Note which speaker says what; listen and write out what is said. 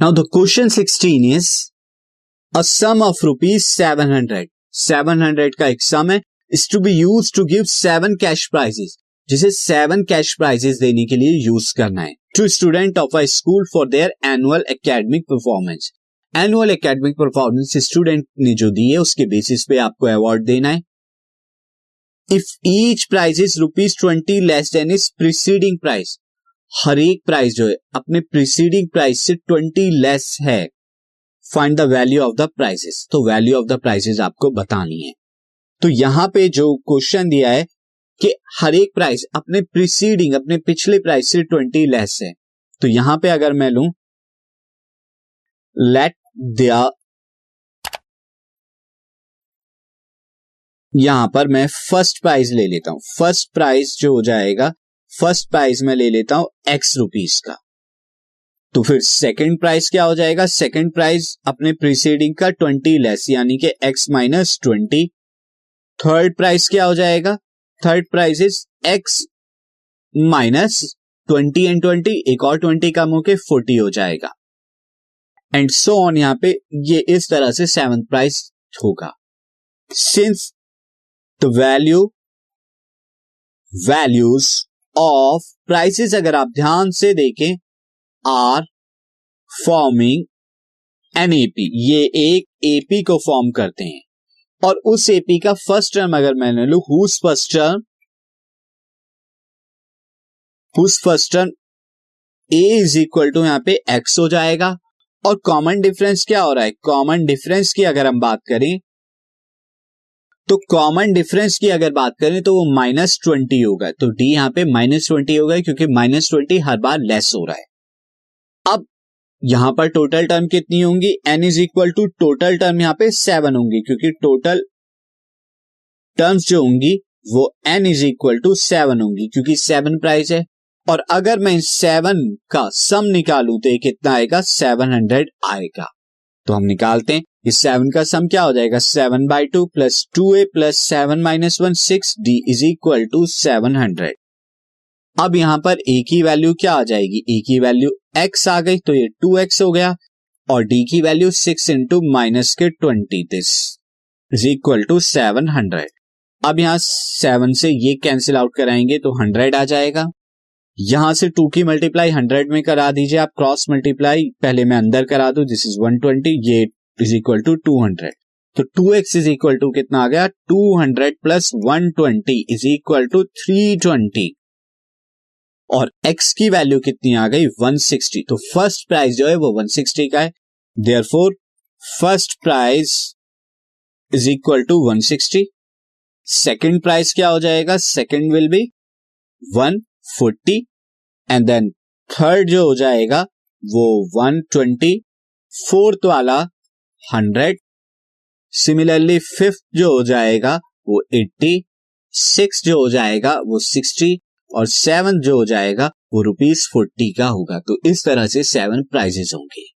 Speaker 1: Now the question sixteen is a sum of rupees seven hundred seven hundred का एक sum है. Is to be use to give seven cash prizes जिसे seven cash prizes देने के लिए use करना है. To student of a school for their annual academic performance annual academic performance student ने जो दी है, उसके बेसिस पे आपको अवार्ड देना है. If each prize is rupees twenty less than is preceding price हर एक प्राइस जो है, अपने प्रिसीडिंग प्राइस से ट्वेंटी लेस है। Find the value of the prizes तो वैल्यू ऑफ़ द प्राइजेस आपको बतानी है। तो यहाँ पे जो क्वेश्चन दिया है कि हर एक प्राइस अपने प्रिसीडिंग अपने पिछले प्राइस से ट्वेंटी लेस है। तो यहाँ पे अगर मैं लू लेट दिया यहाँ पर मैं फ़र्स्ट प्राइस ले लेता हूँ। फ़र्स्ट प्राइस जो हो जाएगा फ़र्स्ट प्राइस में ले लेता हूँ एक्स रुपीज़ का। तो फिर सेकंड प्राइस क्या हो जाएगा? सेकंड प्राइस अपने प्रीसीडिंग का ट्वेंटी लेस यानी कि x minus twenty third price क्या हो जाएगा? Third price is x minus twenty and twenty एक और ट्वेंटी कम होके फोर्टी हो जाएगा। एंड सो ऑन यहाँ पे ये इस तरह से सेवन प्राइस होगा। Since the value values of prices अगर आप ध्यान से देखें आर फॉर्मिंग एन एपी ये एक एपी को फॉर्म करते हैं। और उस एपी का फ़र्स्ट टर्म अगर मैंने लू whose first term whose first term a is equal to यहाँ पे एक्स हो जाएगा। और कॉमन डिफरेंस क्या हो रहा है? कॉमन डिफरेंस की अगर हम बात करें तो कॉमन डिफरेंस की अगर बात करें तो वो माइनस ट्वेंटी होगा। तो डी यहाँ पे माइनस ट्वेंटी होगा क्योंकि माइनस ट्वेंटी हर बार लेस हो रहा है। अब यहाँ पर टोटल टर्म कितनी होंगी? N is equal to total term यहाँ पे सेवन होंगी क्योंकि टोटल टर्म्स जो होंगी वो n is equal to seven होंगी क्योंकि सेवन प्राइस है। और अगर मैं सेवन का सम निकालू तो कितना आएगा? सेवन हंड्रेड आएगा। तो हम निकालते हैं। इस सेवन का सम क्या हो जाएगा? Seven by two plus two a plus seven minus one six d is equal to seven hundred अब यहाँ पर ए की वैल्यू क्या आ जाएगी? ए की वैल्यू एक्स आ गई तो ये टू एक्स हो गया। और डी की वैल्यू सिक्स इंटू माइनस के twenty this is equal to seven hundred अब यहाँ सेवन से ये कैंसिल आउट कराएँगे तो हंड्रेड आ जाएगा। यहाँ से टू की मल्टीप्लाई हंड्रेड में करा दीजिए, आप क्रॉस मल्टीप्लाई पहले मैं अंदर करा दू दिस इज़ वन ट्वेंटी ये is equal to two hundred तो two x is equal to कितना आ गया? Two hundred plus one twenty is equal to three twenty और x की वैल्यू कितनी आ गई? 160 तो फ़र्स्ट प्राइस जो है वो 160 का है. Therefore first price is equal to 160 second price क्या हो जाएगा? Second will be 140 and then third जो हो जाएगा, वो 120 फोर्थ वाला 100 सिमिलरली फिफ्थ जो हो जाएगा, वो 80 सिक्स जो हो जाएगा, वो 60 और सेवन जो हो जाएगा, वो रुपीज़ फोर्टी का होगा। तो इस तरह से सेवन प्राइजेस होंगे।